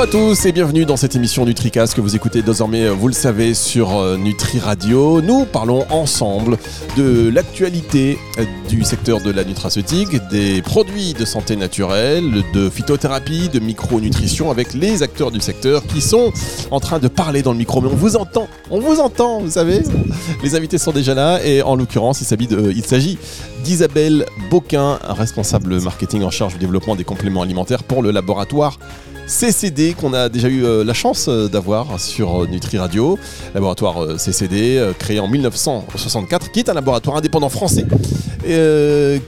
Bonjour à tous et bienvenue dans cette émission NutriCast que vous écoutez désormais, vous le savez, sur euh, Nutri Radio. Nous parlons ensemble de l'actualité euh, du secteur de la nutraceutique, des produits de santé naturelle, de phytothérapie, de micronutrition avec les acteurs du secteur qui sont en train de parler dans le micro. Mais on vous entend, on vous entend, vous savez. Les invités sont déjà là et en l'occurrence, il s'agit d'Isabelle Boquin, responsable marketing en charge du développement des compléments alimentaires pour le laboratoire CCD qu'on a déjà eu euh, la chance euh, d'avoir sur euh, Nutri Radio, laboratoire CCD créé en 1964, qui est un laboratoire indépendant français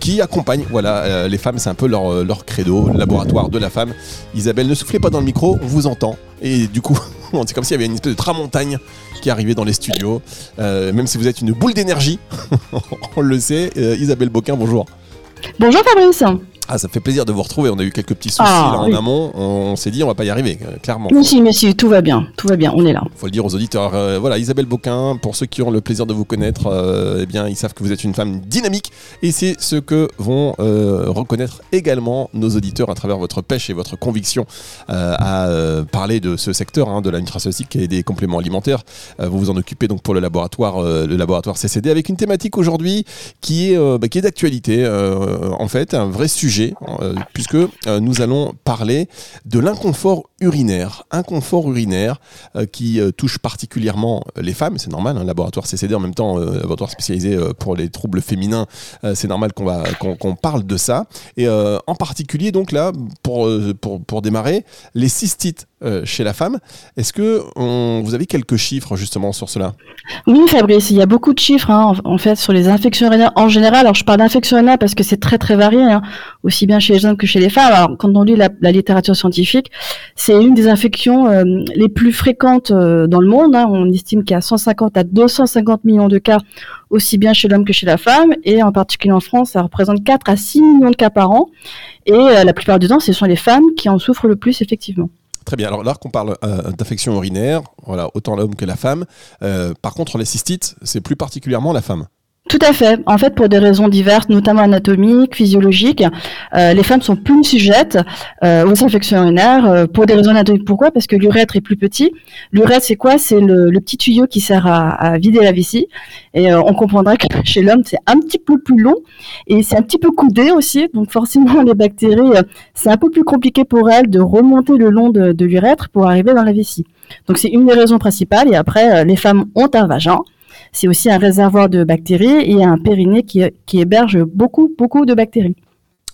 qui accompagne voilà, les femmes, c'est un peu leur, credo, laboratoire de la femme. Isabelle, ne soufflez pas dans le micro, on vous entend. Et du coup, c'est comme s'il y avait une espèce de tramontagne qui arrivait dans les studios. même si vous êtes une boule d'énergie, on le sait. Isabelle Boquin, bonjour. Bonjour Fabrice. Ah, ça fait plaisir de vous retrouver. On a eu quelques petits soucis ah, là, en amont. On, s'est dit, on va pas y arriver, euh, clairement. Merci, merci, tout va bien, tout va bien. On est là. Faut le dire aux auditeurs. Euh, voilà, Isabelle Boquin. Pour ceux qui ont le plaisir de vous connaître, euh, eh bien, ils savent que vous êtes une femme dynamique, et c'est ce que vont reconnaître également nos auditeurs à travers votre pêche et votre conviction à parler de ce secteur hein, de la nutraceutique et des compléments alimentaires. vous vous en occupez donc pour le laboratoire, le laboratoire CCD, avec une thématique aujourd'hui qui est, bah, qui est d'actualité. en fait, un vrai sujet euh, puisque euh, nous allons parler de l'inconfort urinaire. Inconfort urinaire euh, qui touche particulièrement les femmes, c'est normal, hein, laboratoire CCD en même temps, laboratoire spécialisé pour les troubles féminins, c'est normal qu'on va qu'on parle de ça. Et en particulier, donc là, pour, pour, pour démarrer, les cystites chez la femme. Est-ce que vous avez quelques chiffres justement sur cela? Oui, Fabrice, il y a beaucoup de chiffres hein, en, fait sur les infections urinaires en général. Alors je parle d'infections urinaires parce que c'est très très varié, hein, aussi bien chez les hommes que chez les femmes. Alors quand on lit la, littérature scientifique, c'est une des infections euh, les plus fréquentes euh, dans le monde. Hein. On estime qu'il y a 150 à 250 millions de cas aussi bien chez l'homme que chez la femme, et en particulier en France, ça représente 4 à 6 millions de cas par an, et la plupart du temps, ce sont les femmes qui en souffrent le plus, effectivement. Très bien. Alors là qu'on parle euh, d'infection urinaire, voilà, autant l'homme que la femme. Euh, par contre, les cystites, c'est plus particulièrement la femme. Tout à fait. En fait, pour des raisons diverses, notamment anatomiques, physiologiques, euh, les femmes sont plus sujettes euh, aux infections urinaires euh, pour des raisons anatomiques. Pourquoi? Parce que l'urètre est plus petit. L'urètre, c'est quoi? C'est le, petit tuyau qui sert à, vider la vessie. Et on comprendra que chez l'homme, c'est un petit peu plus long et c'est un petit peu coudé aussi. Donc forcément, les bactéries, c'est un peu plus compliqué pour elles de remonter le long de, de l'urètre pour arriver dans la vessie. Donc c'est une des raisons principales. Et après, les femmes ont un vagin c'est aussi un réservoir de bactéries et un périnée qui, héberge beaucoup, beaucoup de bactéries.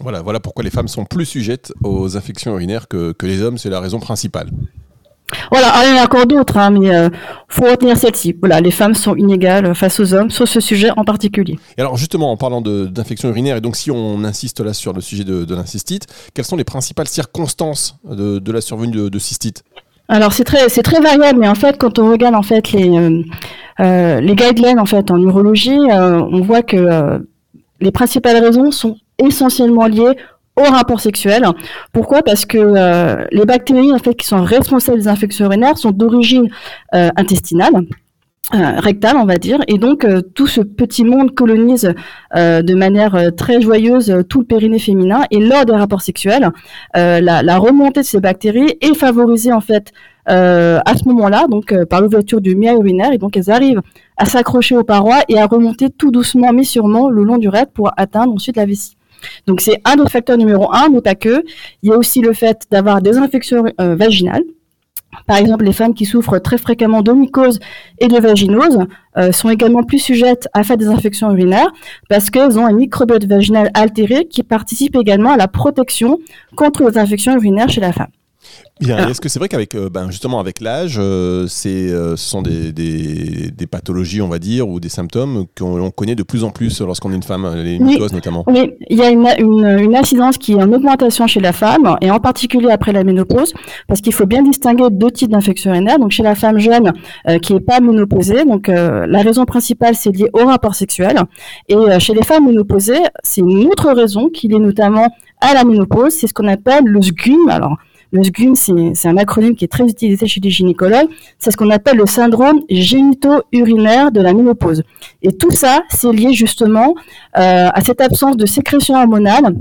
Voilà, voilà pourquoi les femmes sont plus sujettes aux infections urinaires que, les hommes, c'est la raison principale. Voilà, il y en a encore d'autres, hein, mais il euh, faut retenir celle-ci. Voilà, les femmes sont inégales face aux hommes sur ce sujet en particulier. Et alors justement, en parlant d'infections urinaires, et donc si on insiste là sur le sujet de, de l'incystite, quelles sont les principales circonstances de, la survenue de, de cystite? Alors c'est très c'est très variable, mais en fait quand on regarde en fait les euh, les guidelines en fait en urologie, euh, on voit que les principales raisons sont essentiellement liées au rapport sexuel. Pourquoi? Parce que les bactéries en fait qui sont responsables des infections urinaires sont d'origine intestinale. Euh, rectal, on va dire, et donc euh, tout ce petit monde colonise euh, de manière très joyeuse tout le périnée féminin, et lors des rapports sexuels, la, remontée de ces bactéries est favorisée en fait à ce moment-là, donc par l'ouverture du mia urinaire, et donc elles arrivent à s'accrocher aux parois et à remonter tout doucement mais sûrement le long du recte pour atteindre ensuite la vessie. Donc c'est un des facteurs numéro un, mais pas que. Il y a aussi le fait d'avoir des infections vaginales par exemple, les femmes qui souffrent très fréquemment de mycose et de vaginose euh, sont également plus sujettes à faire des infections urinaires parce qu'elles ont un microbiote vaginal altéré qui participe également à la protection contre les infections urinaires chez la femme. Bien. Est-ce que c'est vrai qu'avec euh, ben justement avec l'âge, euh, c'est euh, ce sont des, des, pathologies, on va dire, ou des symptômes qu'on connaît de plus en plus lorsqu'on est une femme, les mycoses notamment? Oui, il y a une, une, incidence qui est en augmentation chez la femme, et en particulier après la ménopause, parce qu'il faut bien distinguer deux types d'infections urinaires. Donc chez la femme jeune qui est pas ménopausée, donc la raison principale c'est lié au rapport sexuel, et chez les femmes ménopausées, c'est une autre raison qui est notamment à la ménopause, c'est ce qu'on appelle le SGUM. Alors le SGUM, c'est un acronyme qui est très utilisé chez les gynécologues. C'est ce qu'on appelle le syndrome génito-urinaire de la ménopause. Et tout ça, c'est lié justement euh, à cette absence de sécrétion hormonale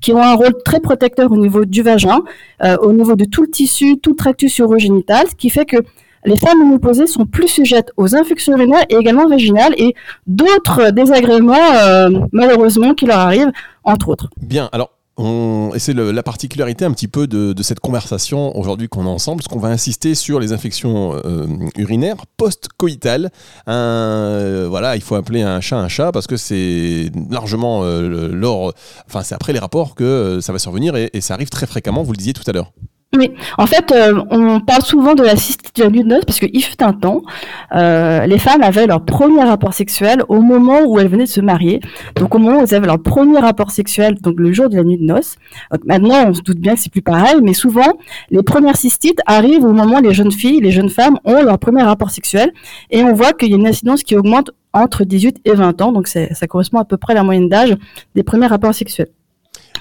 qui ont un rôle très protecteur au niveau du vagin, euh, au niveau de tout le tissu, tout le tractus urogénital, ce qui fait que les femmes ménopausées sont plus sujettes aux infections urinaires et également vaginales et d'autres désagréments, euh, malheureusement, qui leur arrivent, entre autres. Bien, alors et c'est la particularité un petit peu de, cette conversation aujourd'hui qu'on a ensemble, parce qu'on va insister sur les infections euh, urinaires post-coïtales. Euh, voilà, il faut appeler un chat un chat parce que c'est largement euh, lors, enfin c'est après les rapports que ça va survenir et ça arrive très fréquemment. Vous le disiez tout à l'heure. Oui, en fait, euh, on parle souvent de la cystite de la nuit de noces parce qu'il fut un temps, euh, les femmes avaient leur premier rapport sexuel au moment où elles venaient de se marier. Donc au moment où elles avaient leur premier rapport sexuel, donc le jour de la nuit de noces. maintenant, on se doute bien que c'est plus pareil, mais souvent, les premières cystites arrivent au moment où les jeunes filles, les jeunes femmes ont leur premier rapport sexuel. Et on voit qu'il y a une incidence qui augmente entre 18 et 20 ans. Donc ça correspond à peu près à la moyenne d'âge des premiers rapports sexuels.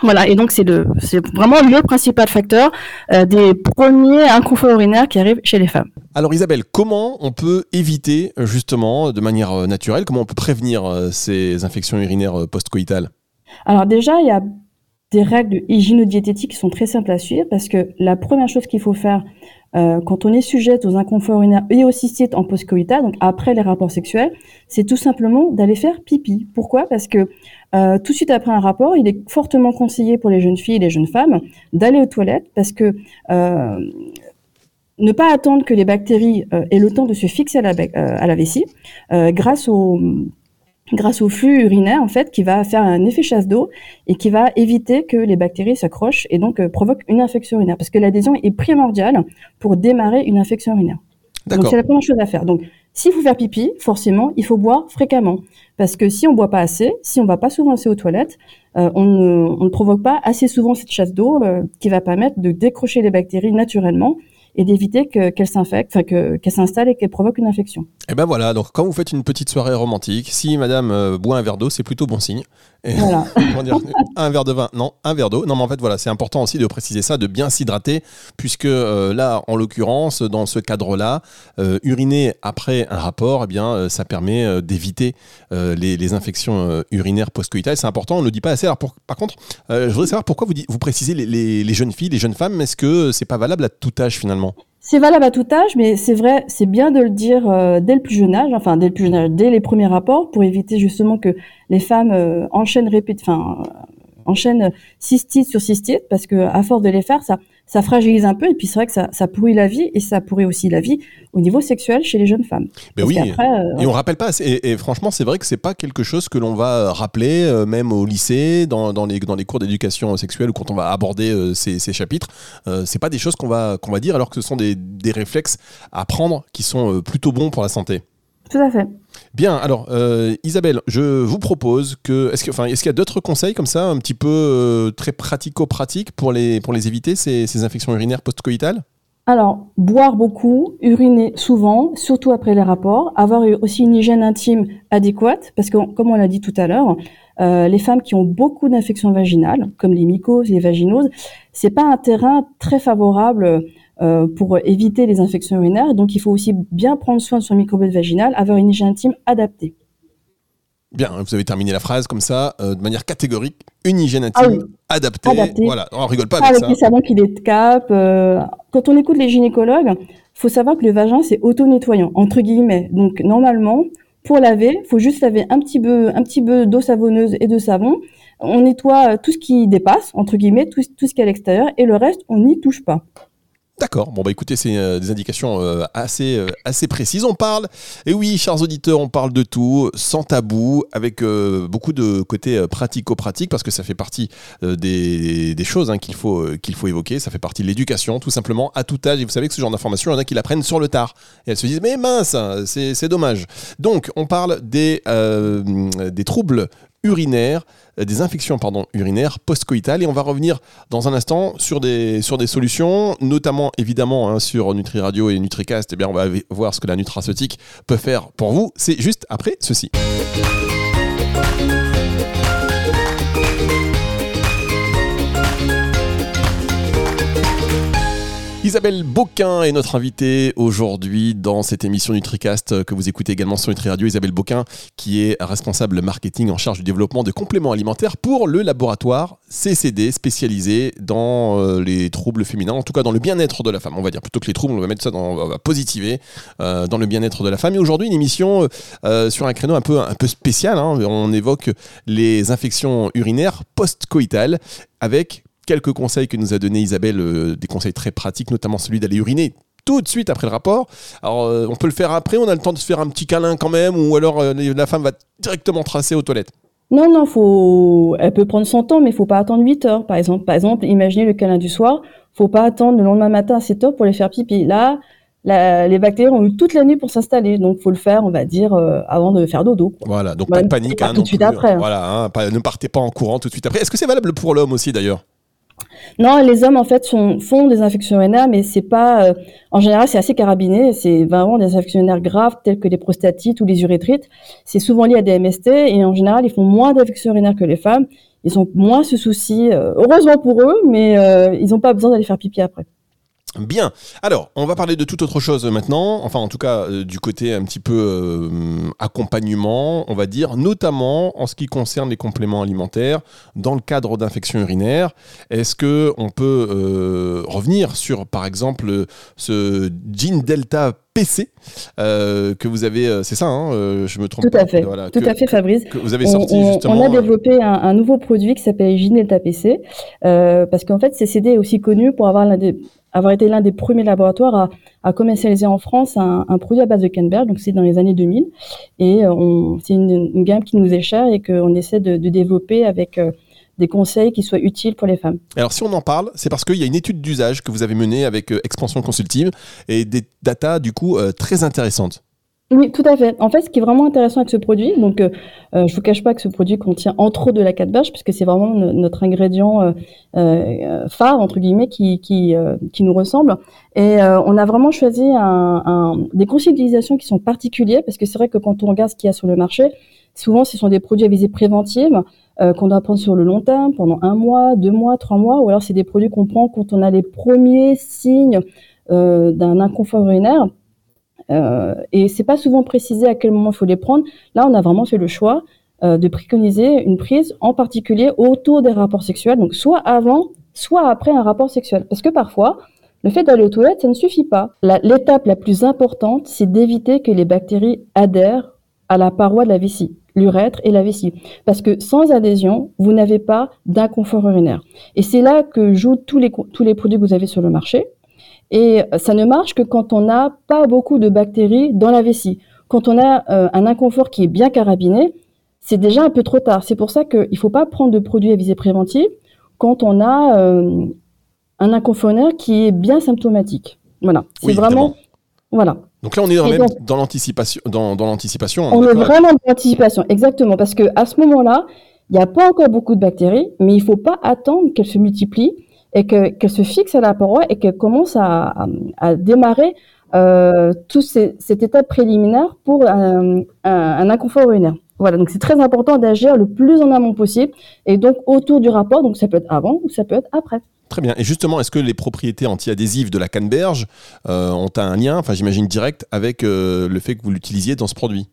Voilà, et donc c'est le, c'est vraiment le principal facteur euh, des premiers inconforts urinaires qui arrivent chez les femmes. Alors Isabelle, comment on peut éviter justement de manière euh, naturelle, comment on peut prévenir euh, ces infections urinaires post-coïtales? Alors déjà, il y a des règles hygiéno-diététiques qui sont très simples à suivre parce que la première chose qu'il faut faire quand on est sujet aux inconforts urinaires et aux cystites en post-coïtal, donc après les rapports sexuels, c'est tout simplement d'aller faire pipi. Pourquoi? Parce que euh, tout de suite après un rapport, il est fortement conseillé pour les jeunes filles et les jeunes femmes d'aller aux toilettes parce que euh, ne pas attendre que les bactéries euh, aient le temps de se fixer à la, à la vessie, grâce au grâce au flux urinaire en fait qui va faire un effet chasse d'eau et qui va éviter que les bactéries s'accrochent et donc provoquent une infection urinaire parce que l'adhésion est primordiale pour démarrer une infection urinaire. Donc c'est la première chose à faire. Donc s'il faut faire pipi, forcément, il faut boire fréquemment. Parce que si on boit pas assez, si on va pas souvent assez aux toilettes, euh, on, ne, provoque pas assez souvent cette chasse d'eau euh, qui va permettre de décrocher les bactéries naturellement et d'éviter qu'elles s'infectent, enfin qu'elles s'installent et qu'elles provoquent une infection. Et ben voilà, donc quand vous faites une petite soirée romantique, si madame euh, boit un verre d'eau, c'est plutôt bon signe. voilà. un verre de vin, non, un verre d'eau. Non, mais en fait, voilà, c'est important aussi de préciser ça, de bien s'hydrater, puisque euh, là, en l'occurrence, dans ce cadre-là, euh, uriner après un rapport, eh bien, ça permet d'éviter les, infections urinaires post-coïtales. C'est important, on ne le dit pas assez. Alors, par contre, je voudrais savoir pourquoi vous, vous précisez les, les jeunes filles, les jeunes femmes. Est-ce que c'est pas valable à tout âge finalement? C'est valable à tout âge, mais c'est vrai, c'est bien de le dire euh, dès le plus jeune âge, enfin dès le plus jeune âge, dès les premiers rapports, pour éviter justement que les femmes euh, enchaînent répètent, enfin enchaînent cystite sur cystite, parce que à force de les faire, ça ça fragilise un peu et puis c'est vrai que ça, ça, pourrit la vie et ça pourrit aussi la vie au niveau sexuel chez les jeunes femmes. Mais oui, euh, et on rappelle pas. Et, franchement, c'est vrai que c'est pas quelque chose que l'on va rappeler euh, même au lycée, dans, dans, les, dans les cours d'éducation sexuelle ou quand on va aborder euh, ces, ces, chapitres. c'est pas des choses qu'on va qu'on va dire alors que ce sont des, des réflexes à prendre qui sont plutôt bons pour la santé. Tout à fait. Bien, alors euh, Isabelle, je vous propose que. Est-ce qu'il y a d'autres conseils comme ça, un petit peu euh, très pratico-pratiques pour les, pour les éviter, ces, ces infections urinaires post-coïtales? Alors, boire beaucoup, uriner souvent, surtout après les rapports, avoir aussi une hygiène intime adéquate, parce que comme on l'a dit tout à l'heure, euh, les femmes qui ont beaucoup d'infections vaginales, comme les mycoses, les vaginoses, c'est pas un terrain très favorable euh, pour éviter les infections urinaires. Donc, il faut aussi bien prendre soin de son microbiote vaginal, avoir une hygiène intime adaptée. Bien, vous avez terminé la phrase comme ça, euh, de manière catégorique, une hygiène intime ah adaptée. Voilà, on rigole pas avec, avec ça. Avec les savons qui décapent. Euh, quand on écoute les gynécologues, faut savoir que le vagin c'est auto-nettoyant entre guillemets. Donc normalement, pour laver, faut juste laver un petit peu, un petit peu d'eau savonneuse et de savon. On nettoie tout ce qui dépasse entre guillemets, tout, tout ce qui est à l'extérieur, et le reste on n'y touche pas. D'accord. Bon bah écoutez, c'est euh, des indications euh, assez euh, assez précises. On parle, et oui, chers auditeurs, on parle de tout, sans tabou, avec beaucoup de côté pratico-pratique, parce que ça fait partie des, choses hein, qu'il faut évoquer. Ça fait partie de l'éducation, tout simplement, à tout âge. Et vous savez que ce genre d'informations, il y en a qui l'apprennent sur le tard, et elles se disent mais mince, c'est dommage. Donc on parle des troubles urinaires, euh, des infections pardon, urinaires post-coïtales. Et on va revenir dans un instant sur des, sur des solutions, notamment évidemment hein, sur Nutri Radio et NutriCast. Eh bien, on va voir ce que la nutraceutique peut faire pour vous. C'est juste après ceci. Isabelle Beauquin est notre invitée aujourd'hui dans cette émission NutriCast que vous écoutez également sur Nutri Radio. Isabelle Beauquin, qui est responsable marketing en charge du développement de compléments alimentaires pour le laboratoire CCD spécialisé dans euh, les troubles féminins, en tout cas dans le bien-être de la femme. On va dire plutôt que les troubles, on va mettre ça dans, on va positiver euh, dans le bien-être de la femme. Et aujourd'hui, une émission euh, sur un créneau un peu, un peu spécial. Hein. On évoque les infections urinaires post-coïtales avec quelques conseils que nous a donné Isabelle, euh, des conseils très pratiques, notamment celui d'aller uriner tout de suite après le rapport. Alors, euh, on peut le faire après, on a le temps de se faire un petit câlin quand même, ou alors euh, la femme va directement tracer aux toilettes. Non, non, faut... elle peut prendre son temps, mais il faut pas attendre 8 heures, par exemple. Par exemple, imaginez le câlin du soir, faut pas attendre le lendemain matin à 7 heures pour les faire pipi. Là, les bactéries ont eu toute la nuit pour s'installer, donc faut le faire, on va dire, avant de faire dodo. Voilà, donc pas de panique. Hein, tout de suite après. Hein. Voilà, hein, ne partez pas en courant tout de suite après. Est-ce que c'est valable pour l'homme aussi d'ailleurs? Non, les hommes en fait font des infections urinaires, mais c'est pas. Euh, en général, c'est assez carabiné. C'est vraiment des infections urinaires graves telles que les prostatites ou les urétrites. C'est souvent lié à des MST et en général, ils font moins d'infections urinaires que les femmes. Ils ont moins ce souci. Euh, heureusement pour eux, mais euh, ils n'ont pas besoin d'aller faire pipi après. Bien. Alors, on va parler de toute autre chose maintenant. Enfin, en tout cas, euh, du côté un petit peu euh, accompagnement, on va dire, notamment en ce qui concerne les compléments alimentaires dans le cadre d'infections urinaires. Est-ce que on peut euh, revenir sur, par exemple, ce Gene Delta PC que vous avez, c'est ça, hein, je me trompe Tout à fait, tout à fait, Fabrice. Que vous avez sorti on, justement. On a développé un, nouveau produit qui s'appelle Gene Delta PC parce qu'en fait, CCD est aussi connu pour avoir l'un des avoir été l'un des premiers laboratoires à, commercialiser en France un, produit à base de Canberg, donc c'est dans les années 2000. Et euh, c'est une, gamme qui nous est chère et qu'on essaie de, de, développer avec euh, des conseils qui soient utiles pour les femmes. Alors si on en parle, c'est parce qu'il y a une étude d'usage que vous avez menée avec euh, Expansion Consultive et des datas du coup très intéressantes. Oui, tout à fait. En fait, ce qui est vraiment intéressant avec ce produit, donc euh, euh je vous cache pas que ce produit contient entre autres de la vache, puisque c'est vraiment notre ingrédient euh, euh, phare entre guillemets qui qui, euh, qui nous ressemble. Et on a vraiment choisi un, un, des conseils d'utilisation qui sont particuliers, parce que c'est vrai que quand on regarde ce qu'il y a sur le marché, souvent ce sont des produits à visée préventive qu'on doit prendre sur le long terme, pendant un mois, deux mois, trois mois, ou alors c'est des produits qu'on prend quand on a les premiers signes d'un inconfort urinaire. Euh, et c'est pas souvent précisé à quel moment il faut les prendre. Là, on a vraiment fait le choix euh, de préconiser une prise en particulier autour des rapports sexuels, donc soit avant, soit après un rapport sexuel. Parce que parfois, le fait d'aller aux toilettes, ça ne suffit pas. L'étape la, plus importante, c'est d'éviter que les bactéries adhèrent à la paroi de la vessie, l'urètre et la vessie. Parce que sans adhésion, vous n'avez pas d'inconfort urinaire. Et c'est là que jouent tous les, tous les produits que vous avez sur le marché. Et ça ne marche que quand on n'a pas beaucoup de bactéries dans la vessie. Quand on a euh, un inconfort qui est bien carabiné, c'est déjà un peu trop tard. C'est pour ça qu'il ne faut pas prendre de produits à visée préventive quand on a euh, un inconfort qui est bien symptomatique. Voilà. C'est vraiment. Voilà. Donc là, on est dans, même dans l'anticipation. Dans, dans l'anticipation. On, est vraiment dans l'anticipation, exactement. Parce que à ce moment-là, il n'y a pas encore beaucoup de bactéries, mais il ne faut pas attendre qu'elles se multiplient et qu'elle se fixe à la paroi et qu'elle commence à, à, démarrer euh, toute cette étape préliminaire pour un, un, inconfort urinaire. Voilà, donc c'est très important d'agir le plus en amont possible et donc autour du rapport, donc ça peut être avant ou ça peut être après. Très bien. Et justement, est-ce que les propriétés anti-adhésives de la canneberge euh, ont un lien, enfin j'imagine direct, avec euh, le fait que vous l'utilisiez dans ce produit?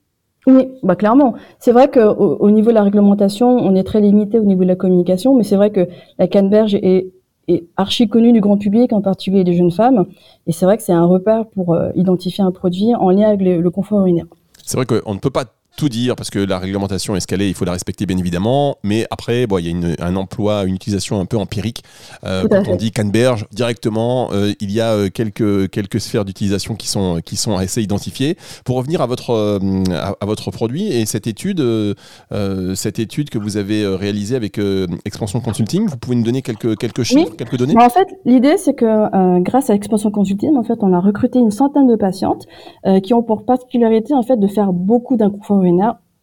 Oui, bah clairement. C'est vrai qu'au au niveau de la réglementation, on est très limité au niveau de la communication, mais c'est vrai que la canneberge est est archi connu du grand public, en particulier des jeunes femmes. Et c'est vrai que c'est un repère pour euh, identifier un produit en lien avec le confort urinaire. C'est vrai qu'on ne peut pas tout dire parce que la réglementation est escalée, il faut la respecter bien évidemment. Mais après, bon, il y a une, un emploi, une utilisation un peu empirique. Euh, quand on dit canneberge, directement, euh, il y a euh, quelques, quelques sphères d'utilisation qui sont, qui sont assez identifiées. Pour revenir à votre, à, votre produit et cette étude, cette étude que vous avez réalisée avec Expansion Consulting, vous pouvez nous donner quelques, quelques chiffres, quelques données? En fait, l'idée, c'est que grâce à Expansion Consulting, en fait, on a recruté une centaine de patientes qui ont pour particularité en fait, de faire beaucoup d'inconfort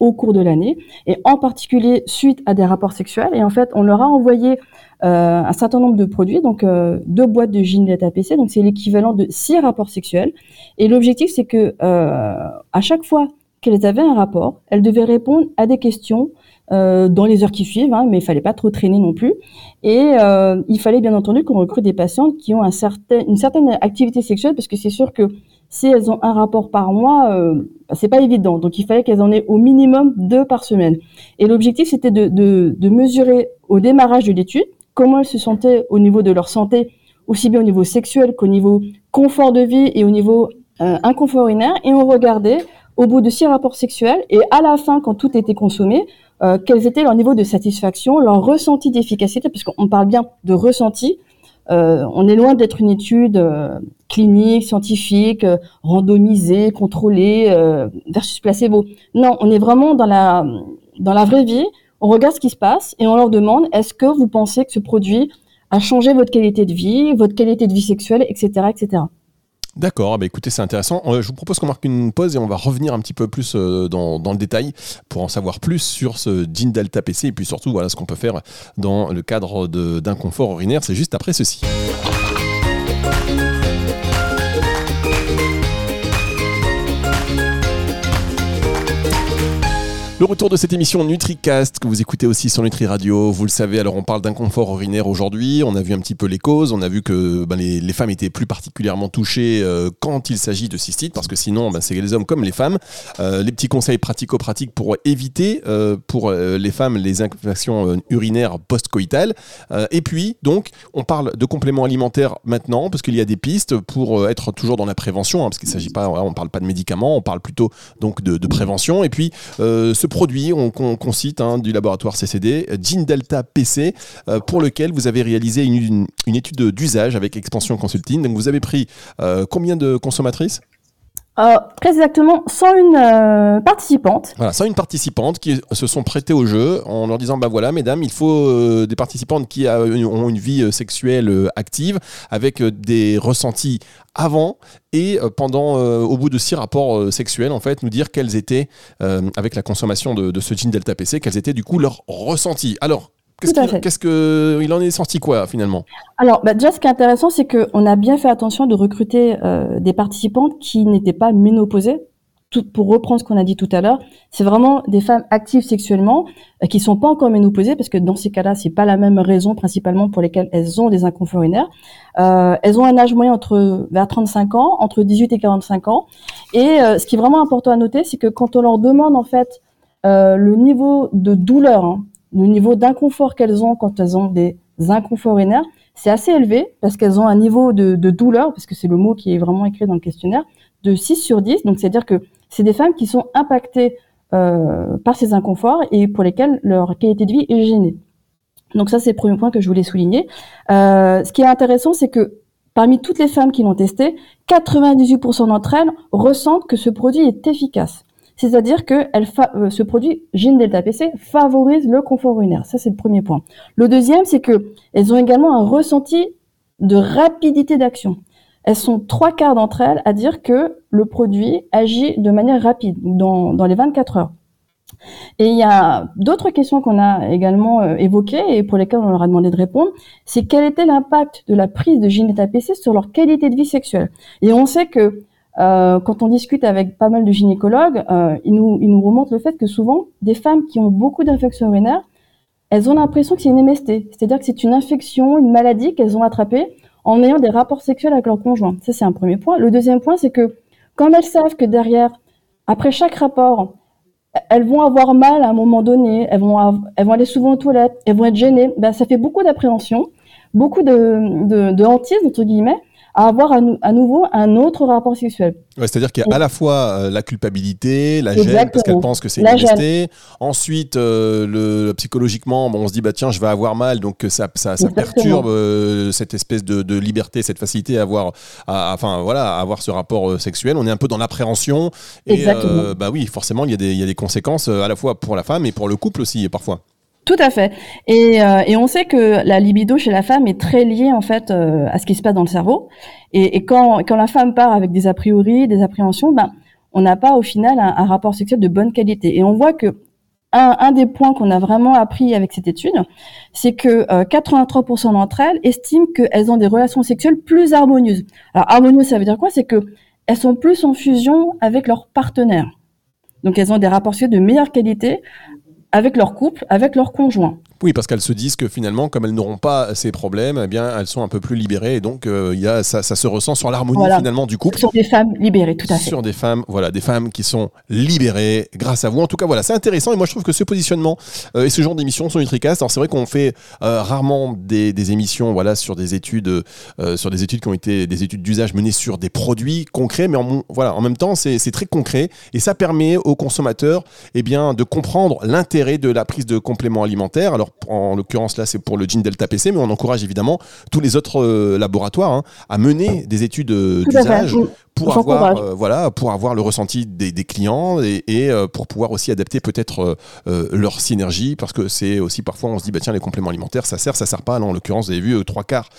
au cours de l'année, et en particulier suite à des rapports sexuels. Et en fait, on leur a envoyé euh, un certain nombre de produits, donc euh, deux boîtes de Ginette APC, donc c'est l'équivalent de six rapports sexuels. Et l'objectif, c'est que euh, à chaque fois qu'elles avaient un rapport. Elles devaient répondre à des questions dans les heures qui suivent, hein, mais il fallait pas trop traîner non plus. Et il fallait bien entendu qu'on recrute des patientes qui ont un certain, une certaine activité sexuelle, parce que c'est sûr que si elles ont un rapport par mois, euh, bah, c'est pas évident. Donc il fallait qu'elles en aient au minimum deux par semaine. Et l'objectif c'était de, de, de mesurer au démarrage de l'étude comment elles se sentaient au niveau de leur santé, aussi bien au niveau sexuel qu'au niveau confort de vie et au niveau euh, inconfort urinaire. Et on regardait au bout de six rapports sexuels et à la fin, quand tout était consommé, euh, quels étaient leurs niveaux de satisfaction, leur ressenti d'efficacité, puisqu'on parle bien de ressenti. Euh, on est loin d'être une étude euh, clinique, scientifique, euh, randomisée, contrôlée versus placebo. Non, on est vraiment dans la dans la vraie vie. On regarde ce qui se passe et on leur demande est-ce que vous pensez que ce produit a changé votre qualité de vie, votre qualité de vie sexuelle, etc., etc. D'accord, bah écoutez, c'est intéressant. Euh, je vous propose qu'on marque une pause et on va revenir un petit peu plus euh, dans, dans, le détail pour en savoir plus sur ce Jean Delta PC et puis surtout voilà ce qu'on peut faire dans le cadre d'un confort urinaire. C'est juste après ceci. Le retour de cette émission NutriCast que vous écoutez aussi sur Nutri Radio. Vous le savez, alors on parle d'inconfort urinaire aujourd'hui. On a vu un petit peu les causes. On a vu que ben, les, femmes étaient plus particulièrement touchées euh, quand il s'agit de cystite, parce que sinon, ben, c'est les hommes comme les femmes. Euh, les petits conseils pratico-pratiques pour éviter euh, pour les femmes les infections urinaires post-coïtales. Et puis, donc, on parle de compléments alimentaires maintenant, parce qu'il y a des pistes pour être toujours dans la prévention, hein, parce qu'il s'agit pas, on parle pas de médicaments, on parle plutôt donc de prévention. Et puis, ce produit qu'on qu cite du laboratoire CCD, Gene Delta PC, euh, pour lequel vous avez réalisé une étude d'usage avec Expansion Consulting. Donc vous avez pris euh, combien de consommatrices? Euh, très exactement, 101 euh, participantes. Voilà, 101 participantes qui se sont prêtées au jeu en leur disant bah voilà, mesdames, il faut euh, des participantes qui ont une vie sexuelle euh, active avec des ressentis avant et pendant, au bout de six rapports sexuels, en fait, nous dire quels étaient, avec la consommation de, ce gene Delta PC, quels étaient du coup leurs ressentis. Alors, Qu'est-ce qu'il que il en est sorti quoi finalement? Alors bah, déjà ce qui est intéressant c'est qu'on a bien fait attention de recruter euh, des participantes qui n'étaient pas ménopausées. Tout, pour reprendre ce qu'on a dit tout à l'heure, c'est vraiment des femmes actives sexuellement euh, qui sont pas encore ménopausées parce que dans ces cas-là c'est pas la même raison principalement pour lesquelles elles ont des inconforts urinaires. Euh, elles ont un âge moyen entre vers 35 ans, entre 18 et 45 ans. Et euh, ce qui est vraiment important à noter c'est que quand on leur demande en fait euh, le niveau de douleur hein, le niveau d'inconfort qu'elles ont quand elles ont des inconforts urinaires, c'est assez élevé parce qu'elles ont un niveau de, de douleur, parce que c'est le mot qui est vraiment écrit dans le questionnaire, de 6 sur 10. Donc, c'est-à-dire que c'est des femmes qui sont impactées euh, par ces inconforts et pour lesquelles leur qualité de vie est gênée. Donc ça, c'est le premier point que je voulais souligner. Euh, ce qui est intéressant, c'est que parmi toutes les femmes qui l'ont testé, 98% d'entre elles ressentent que ce produit est efficace. C'est-à-dire que euh, ce produit Gene Delta PC favorise le confort urinaire. Ça, c'est le premier point. Le deuxième, c'est que elles ont également un ressenti de rapidité d'action. Elles sont trois quarts d'entre elles à dire que le produit agit de manière rapide, dans, dans les 24 heures. Et il y a d'autres questions qu'on a également euh, évoquées et pour lesquelles on leur a demandé de répondre, c'est quel était l'impact de la prise de Gene Delta PC sur leur qualité de vie sexuelle? Et on sait que euh, quand on discute avec pas mal de gynécologues, euh, ils, nous, ils nous remontent le fait que souvent, des femmes qui ont beaucoup d'infections urinaires, elles ont l'impression que c'est une MST, c'est-à-dire que c'est une infection, une maladie qu'elles ont attrapée en ayant des rapports sexuels avec leur conjoint. Ça, c'est un premier point. Le deuxième point, c'est que comme elles savent que derrière, après chaque rapport, elles vont avoir mal à un moment donné, elles vont, elles vont aller souvent aux toilettes, elles vont être gênées, ben, ça fait beaucoup d'appréhension, beaucoup de, de, de hantise, entre guillemets, à avoir à, à, nouveau un autre rapport sexuel. Ouais, C'est-à-dire qu'il y a à la fois euh, la culpabilité, la gêne, parce qu'elle pense que c'est une. Ensuite, euh, le, psychologiquement, bon, on se dit, bah, tiens, je vais avoir mal, donc ça, ça, ça perturbe euh, cette espèce de, de, liberté, cette facilité à avoir, à, enfin, voilà, à avoir ce rapport euh, sexuel. On est un peu dans l'appréhension. Et euh, bah oui, forcément, il y, a des, il y a des conséquences à la fois pour la femme et pour le couple aussi, parfois. Tout à fait. Et, euh, et, on sait que la libido chez la femme est très liée en fait euh, à ce qui se passe dans le cerveau. Et, et, quand, quand la femme part avec des a priori, des appréhensions, ben on n'a pas au final un, rapport sexuel de bonne qualité. Et on voit que un, un des points qu'on a vraiment appris avec cette étude, c'est que euh, 83% d'entre elles estiment qu'elles ont des relations sexuelles plus harmonieuses. Alors harmonieuses, ça veut dire quoi? C'est que elles sont plus en fusion avec leur partenaire. Donc elles ont des rapports sexuels de meilleure qualité avec leur couple, avec leur conjoint. Oui, parce qu'elles se disent que finalement, comme elles n'auront pas ces problèmes, eh bien, elles sont un peu plus libérées. Et donc, euh, il y a, ça, ça, se ressent sur l'harmonie finalement du couple. Sur des femmes libérées, tout à fait. Sur des femmes, voilà, des femmes qui sont libérées grâce à vous. En tout cas, voilà, c'est intéressant. Et moi, je trouve que ce positionnement euh, et ce genre d'émissions sont Nutricast. Alors, c'est vrai qu'on fait euh, rarement des, des, émissions, voilà, sur des études, sur des études qui ont été des études d'usage menées sur des produits concrets, mais en, voilà, en même temps, c'est très concret et ça permet aux consommateurs, eh bien, de comprendre l'intérêt de la prise de compléments alimentaires. Alors, en l'occurrence, là, c'est pour le Gene Delta PC, mais on encourage évidemment tous les autres euh, laboratoires hein, à mener des études euh, d'usage pour avoir euh, voilà pour avoir le ressenti des, des clients et, et euh, pour pouvoir aussi adapter peut-être euh, leur synergie parce que c'est aussi parfois on se dit bah tiens les compléments alimentaires ça sert ça sert pas. Là en l'occurrence vous avez vu trois quarts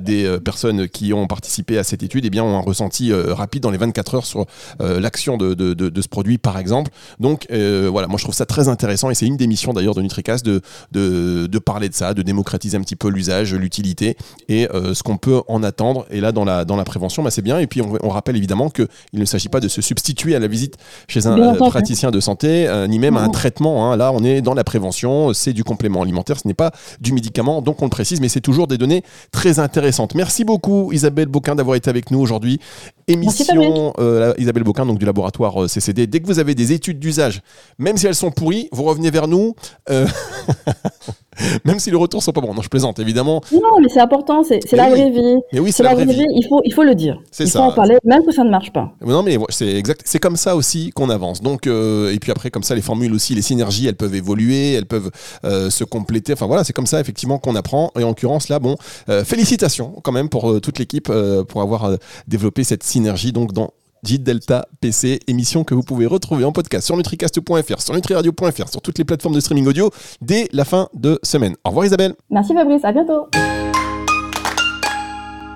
des personnes qui ont participé à cette étude et eh bien ont un ressenti rapide dans les 24 heures sur l'action de, de, de, de, ce produit par exemple. Donc voilà moi je trouve ça très intéressant et c'est une des missions d'ailleurs de Nutricast de, de, de parler de ça de démocratiser un petit peu l'usage l'utilité et ce qu'on peut en attendre. Et là dans la dans la prévention bah, c'est bien. Et puis on, on rappelle évidemment qu'il ne s'agit pas de se substituer à la visite chez un euh, praticien de santé, euh, ni même à un traitement. Hein. Là, on est dans la prévention, c'est du complément alimentaire, ce n'est pas du médicament, donc on le précise, mais c'est toujours des données très intéressantes. Merci beaucoup Isabelle Beauquin d'avoir été avec nous aujourd'hui. Émission euh, Isabelle Beauquin, donc du laboratoire CCD. Dès que vous avez des études d'usage, même si elles sont pourries, vous revenez vers nous. même si les retours sont pas bons. Non, je plaisante, évidemment. Non, mais c'est important, c'est la vraie vie. Mais oui, c'est la, vraie vie. Il faut, il faut le dire. Il faut en parler, même que ça ne marche pas. Non, mais c'est exact. C'est comme ça aussi qu'on avance. Donc, euh, et puis après, comme ça, les formules aussi, les synergies, elles peuvent évoluer, elles peuvent euh, se compléter. Enfin voilà, c'est comme ça effectivement qu'on apprend. Et en l'occurrence là, bon, euh, félicitations quand même pour toute l'équipe pour avoir développé cette synergie donc dans JIT Delta PC, émission que vous pouvez retrouver en podcast sur nutricast.fr, sur nutriradio.fr, sur toutes les plateformes de streaming audio dès la fin de semaine. Au revoir Isabelle. Merci Fabrice, à bientôt.